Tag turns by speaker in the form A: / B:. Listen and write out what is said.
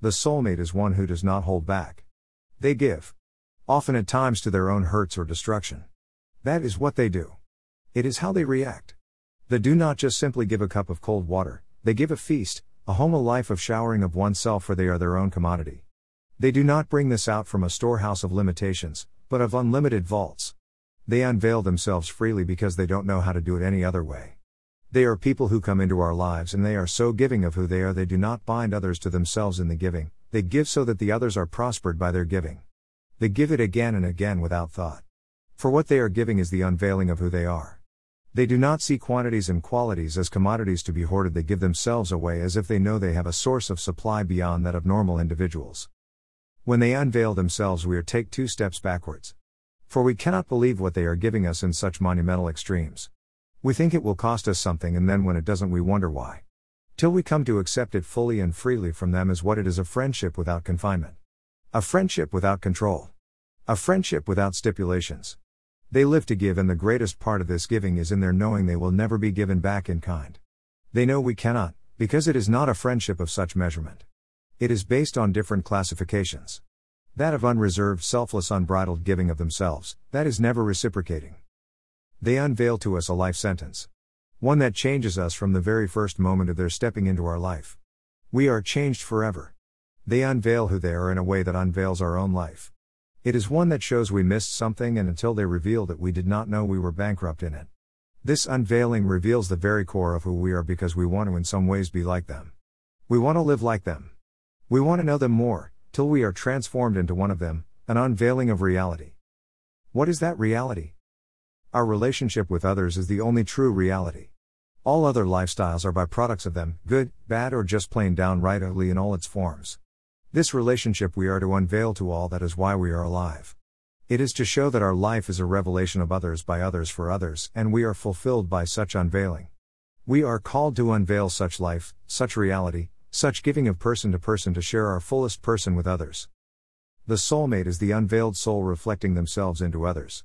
A: The soulmate is one who does not hold back. They give. Often at times to their own hurts or destruction. That is what they do. It is how they react. They do not just simply give a cup of cold water, they give a feast, a home, a life of showering of oneself, for they are their own commodity. They do not bring this out from a storehouse of limitations, but of unlimited vaults. They unveil themselves freely because they don't know how to do it any other way. They are people who come into our lives and they are so giving of who they are, they do not bind others to themselves in the giving, they give so that the others are prospered by their giving. They give it again and again without thought. For what they are giving is the unveiling of who they are. They do not see quantities and qualities as commodities to be hoarded, they give themselves away as if they know they have a source of supply beyond that of normal individuals. When they unveil themselves, we are take two steps backwards. For we cannot believe what they are giving us in such monumental extremes. We think it will cost us something, and then when it doesn't, we wonder why. Till we come to accept it fully and freely from them is what it is a friendship without confinement. A friendship without control. A friendship without stipulations. They live to give, and the greatest part of this giving is in their knowing they will never be given back in kind. They know we cannot, because it is not a friendship of such measurement. It is based on different classifications. That of unreserved, selfless, unbridled giving of themselves, that is never reciprocating. They unveil to us a life sentence. One that changes us from the very first moment of their stepping into our life. We are changed forever. They unveil who they are in a way that unveils our own life. It is one that shows we missed something and until they reveal that we did not know we were bankrupt in it. This unveiling reveals the very core of who we are because we want to in some ways be like them. We want to live like them. We want to know them more, till we are transformed into one of them, an unveiling of reality. What is that reality? Our relationship with others is the only true reality. All other lifestyles are byproducts of them, good, bad, or just plain downright ugly in all its forms. This relationship we are to unveil to all that is why we are alive. It is to show that our life is a revelation of others by others for others, and we are fulfilled by such unveiling. We are called to unveil such life, such reality, such giving of person to person to share our fullest person with others. The soulmate is the unveiled soul reflecting themselves into others.